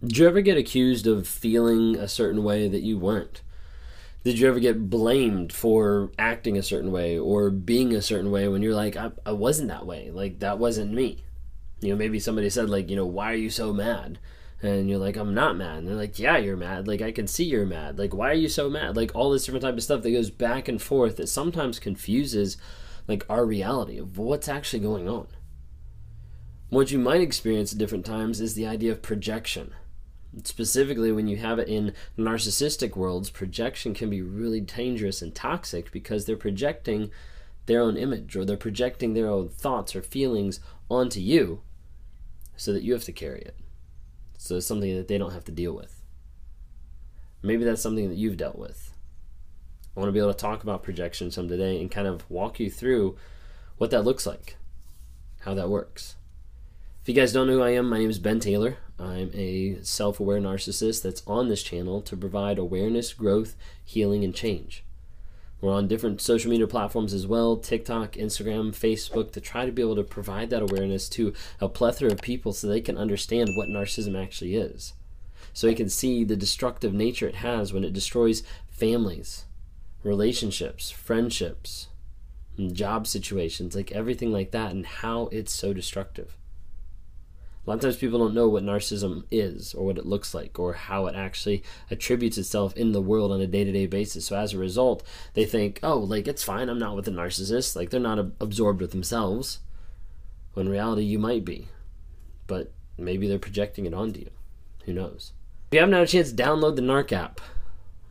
Did you ever get accused of feeling a certain way that you weren't? Did you ever get blamed for acting a certain way or being a certain way when you're like, I, I wasn't that way? Like, that wasn't me. You know, maybe somebody said, like, you know, why are you so mad? And you're like, I'm not mad. And they're like, yeah, you're mad. Like, I can see you're mad. Like, why are you so mad? Like, all this different type of stuff that goes back and forth that sometimes confuses, like, our reality of what's actually going on. What you might experience at different times is the idea of projection. Specifically, when you have it in narcissistic worlds, projection can be really dangerous and toxic because they're projecting their own image or they're projecting their own thoughts or feelings onto you so that you have to carry it. So it's something that they don't have to deal with. Maybe that's something that you've dealt with. I want to be able to talk about projection some today and kind of walk you through what that looks like, how that works. If you guys don't know who I am, my name is Ben Taylor. I'm a self aware narcissist that's on this channel to provide awareness, growth, healing, and change. We're on different social media platforms as well TikTok, Instagram, Facebook to try to be able to provide that awareness to a plethora of people so they can understand what narcissism actually is. So they can see the destructive nature it has when it destroys families, relationships, friendships, job situations, like everything like that, and how it's so destructive. A lot of times people don't know what narcissism is or what it looks like or how it actually attributes itself in the world on a day to day basis. So as a result, they think, oh, like it's fine, I'm not with a narcissist. Like they're not absorbed with themselves. When in reality, you might be. But maybe they're projecting it onto you. Who knows? If you haven't had a chance, download the NARC app.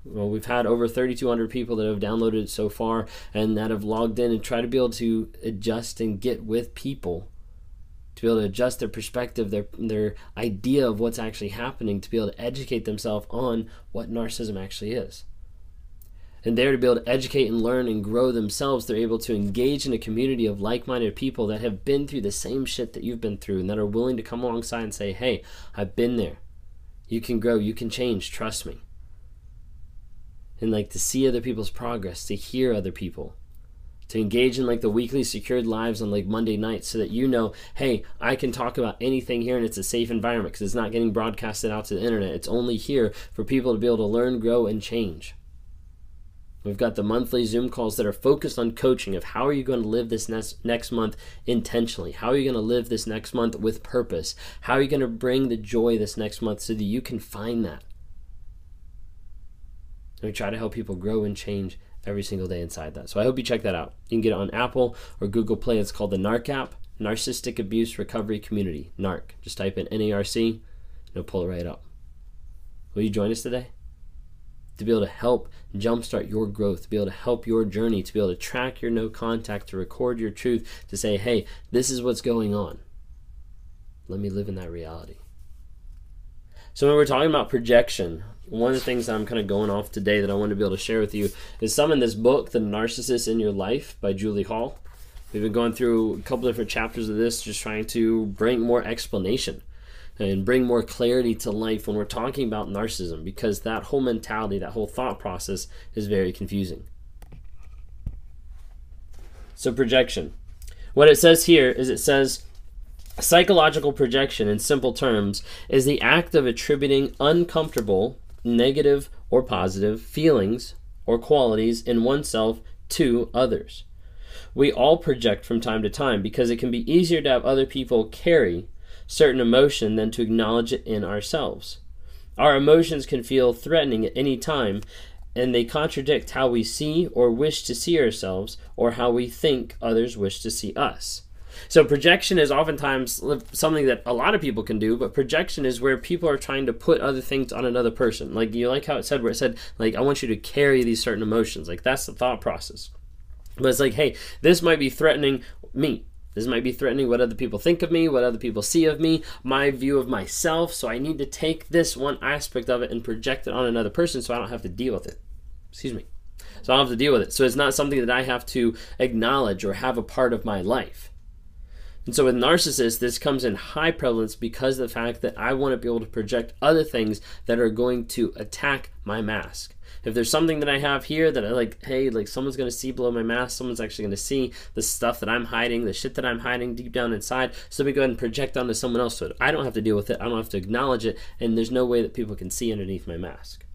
Well, we've had over 3,200 people that have downloaded it so far and that have logged in and try to be able to adjust and get with people to be able to adjust their perspective, their their idea of what's actually happening, to be able to educate themselves on what narcissism actually is. And there to be able to educate and learn and grow themselves, they're able to engage in a community of like-minded people that have been through the same shit that you've been through and that are willing to come alongside and say, "Hey, I've been there. You can grow, you can change, trust me." And like to see other people's progress, to hear other people to engage in like the weekly secured lives on like Monday nights so that you know, hey, I can talk about anything here and it's a safe environment because it's not getting broadcasted out to the internet. It's only here for people to be able to learn, grow, and change. We've got the monthly Zoom calls that are focused on coaching of how are you going to live this next, next month intentionally? How are you going to live this next month with purpose? How are you going to bring the joy this next month so that you can find that? And we try to help people grow and change every single day inside that. So I hope you check that out. You can get it on Apple or Google Play. It's called the NARC app, Narcissistic Abuse Recovery Community. NARC. Just type in NARC and it'll pull it right up. Will you join us today? To be able to help jumpstart your growth, to be able to help your journey, to be able to track your no contact, to record your truth, to say, hey, this is what's going on. Let me live in that reality. So when we're talking about projection, one of the things that I'm kind of going off today that I want to be able to share with you is some in this book, The Narcissist in Your Life by Julie Hall. We've been going through a couple different chapters of this, just trying to bring more explanation and bring more clarity to life when we're talking about narcissism because that whole mentality, that whole thought process is very confusing. So, projection. What it says here is it says, Psychological projection, in simple terms, is the act of attributing uncomfortable negative or positive feelings or qualities in oneself to others. We all project from time to time because it can be easier to have other people carry certain emotion than to acknowledge it in ourselves. Our emotions can feel threatening at any time, and they contradict how we see or wish to see ourselves or how we think others wish to see us. So projection is oftentimes something that a lot of people can do, but projection is where people are trying to put other things on another person. Like you like how it said where it said like I want you to carry these certain emotions. Like that's the thought process. But it's like, hey, this might be threatening me. This might be threatening what other people think of me, what other people see of me, my view of myself. So I need to take this one aspect of it and project it on another person so I don't have to deal with it. Excuse me. So I don't have to deal with it. So it's not something that I have to acknowledge or have a part of my life. And so with narcissists, this comes in high prevalence because of the fact that I want to be able to project other things that are going to attack my mask. If there's something that I have here that I like, hey, like someone's going to see below my mask, someone's actually going to see the stuff that I'm hiding, the shit that I'm hiding deep down inside. So me go ahead and project onto someone else so I don't have to deal with it, I don't have to acknowledge it, and there's no way that people can see underneath my mask.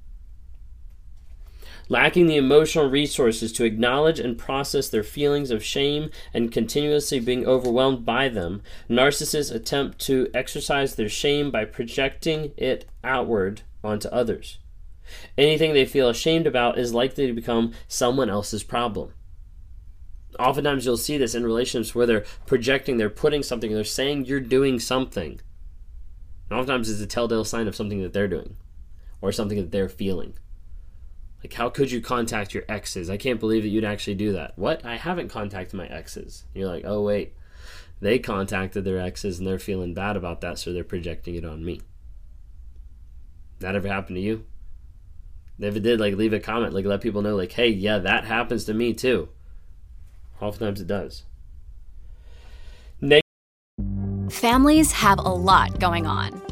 Lacking the emotional resources to acknowledge and process their feelings of shame and continuously being overwhelmed by them, narcissists attempt to exercise their shame by projecting it outward onto others. Anything they feel ashamed about is likely to become someone else's problem. Oftentimes, you'll see this in relationships where they're projecting, they're putting something, they're saying you're doing something. And oftentimes, it's a telltale sign of something that they're doing or something that they're feeling. Like, how could you contact your exes? I can't believe that you'd actually do that. What? I haven't contacted my exes. You're like, oh, wait. They contacted their exes and they're feeling bad about that, so they're projecting it on me. That ever happened to you? If it did, like, leave a comment. Like, let people know, like, hey, yeah, that happens to me too. Oftentimes it does. Families have a lot going on.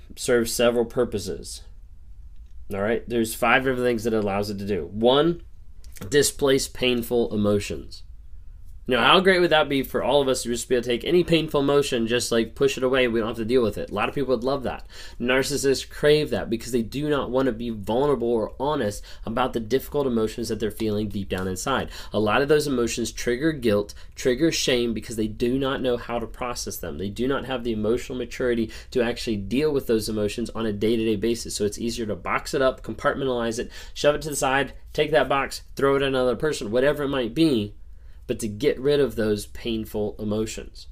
serves several purposes. All right, there's five different things that it allows it to do. One, displace painful emotions. Now, how great would that be for all of us to just be able to take any painful emotion, just like push it away? We don't have to deal with it. A lot of people would love that. Narcissists crave that because they do not want to be vulnerable or honest about the difficult emotions that they're feeling deep down inside. A lot of those emotions trigger guilt, trigger shame because they do not know how to process them. They do not have the emotional maturity to actually deal with those emotions on a day to day basis. So it's easier to box it up, compartmentalize it, shove it to the side, take that box, throw it at another person, whatever it might be but to get rid of those painful emotions.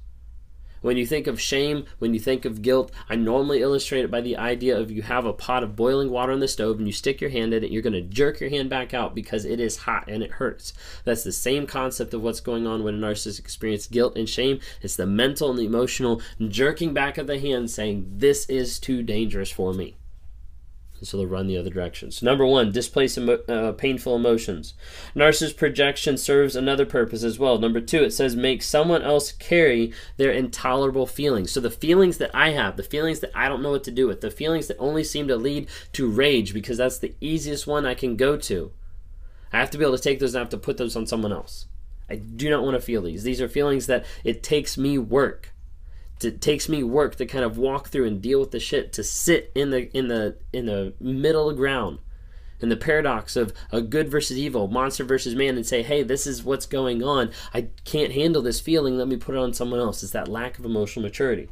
When you think of shame, when you think of guilt, I normally illustrate it by the idea of you have a pot of boiling water on the stove and you stick your hand in it, you're going to jerk your hand back out because it is hot and it hurts. That's the same concept of what's going on when a narcissist experiences guilt and shame. It's the mental and the emotional jerking back of the hand saying, This is too dangerous for me and so they'll run the other direction. So number one, displace emo- uh, painful emotions. Narcissist projection serves another purpose as well. Number two, it says make someone else carry their intolerable feelings. So the feelings that I have, the feelings that I don't know what to do with, the feelings that only seem to lead to rage because that's the easiest one I can go to. I have to be able to take those and I have to put those on someone else. I do not want to feel these. These are feelings that it takes me work it takes me work to kind of walk through and deal with the shit to sit in the in the in the middle ground in the paradox of a good versus evil monster versus man and say hey this is what's going on. I can't handle this feeling. Let me put it on someone else. It's that lack of emotional maturity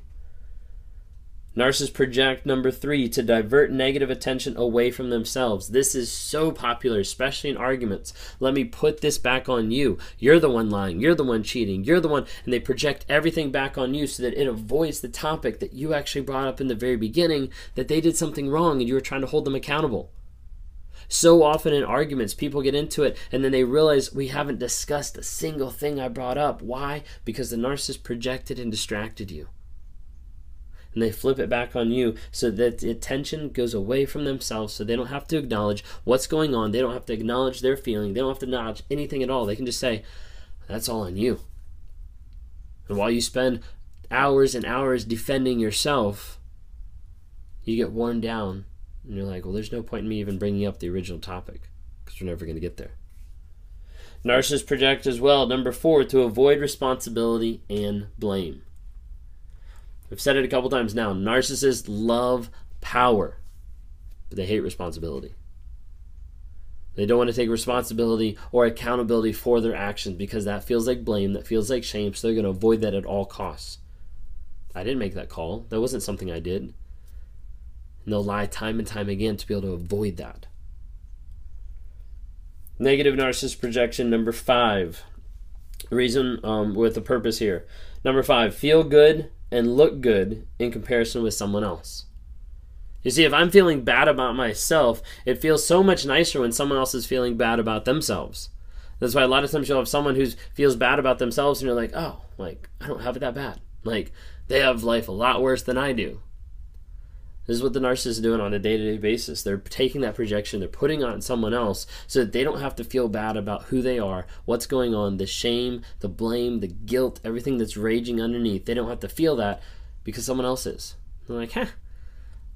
Narcissists project number three to divert negative attention away from themselves. This is so popular, especially in arguments. Let me put this back on you. You're the one lying. You're the one cheating. You're the one. And they project everything back on you so that it avoids the topic that you actually brought up in the very beginning that they did something wrong and you were trying to hold them accountable. So often in arguments, people get into it and then they realize we haven't discussed a single thing I brought up. Why? Because the narcissist projected and distracted you and they flip it back on you so that the attention goes away from themselves so they don't have to acknowledge what's going on. They don't have to acknowledge their feeling. They don't have to acknowledge anything at all. They can just say, that's all on you. And while you spend hours and hours defending yourself, you get worn down and you're like, well, there's no point in me even bringing up the original topic because we're never going to get there. Narcissists project as well, number four, to avoid responsibility and blame. I've said it a couple times now. Narcissists love power, but they hate responsibility. They don't want to take responsibility or accountability for their actions because that feels like blame, that feels like shame, so they're going to avoid that at all costs. I didn't make that call. That wasn't something I did. And they'll lie time and time again to be able to avoid that. Negative narcissist projection number five. Reason um, with a purpose here. Number five, feel good and look good in comparison with someone else. You see, if I'm feeling bad about myself, it feels so much nicer when someone else is feeling bad about themselves. That's why a lot of times you'll have someone who feels bad about themselves and you're like, oh, like, I don't have it that bad. Like, they have life a lot worse than I do. This is what the narcissist is doing on a day to day basis. They're taking that projection, they're putting on someone else so that they don't have to feel bad about who they are, what's going on, the shame, the blame, the guilt, everything that's raging underneath. They don't have to feel that because someone else is. They're like, huh,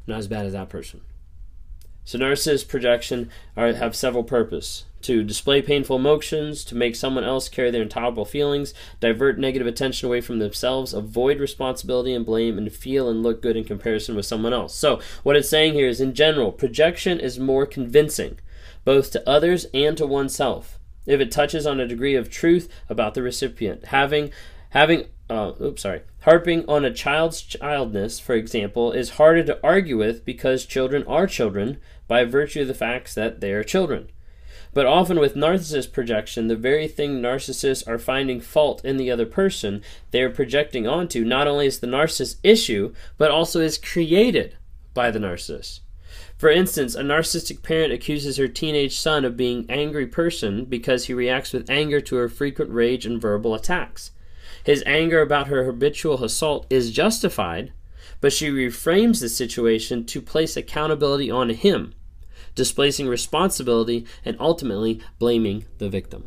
not as bad as that person. So narcissist projection are, have several purposes to display painful emotions, to make someone else carry their intolerable feelings, divert negative attention away from themselves, avoid responsibility and blame, and feel and look good in comparison with someone else. So, what it's saying here is in general, projection is more convincing, both to others and to oneself, if it touches on a degree of truth about the recipient. Having having uh, oops, sorry. Harping on a child's childness, for example, is harder to argue with because children are children by virtue of the facts that they are children. But often with narcissist projection, the very thing narcissists are finding fault in the other person, they are projecting onto not only is the narcissist issue, but also is created by the narcissist. For instance, a narcissistic parent accuses her teenage son of being angry person because he reacts with anger to her frequent rage and verbal attacks. His anger about her habitual assault is justified, but she reframes the situation to place accountability on him displacing responsibility and ultimately blaming the victim.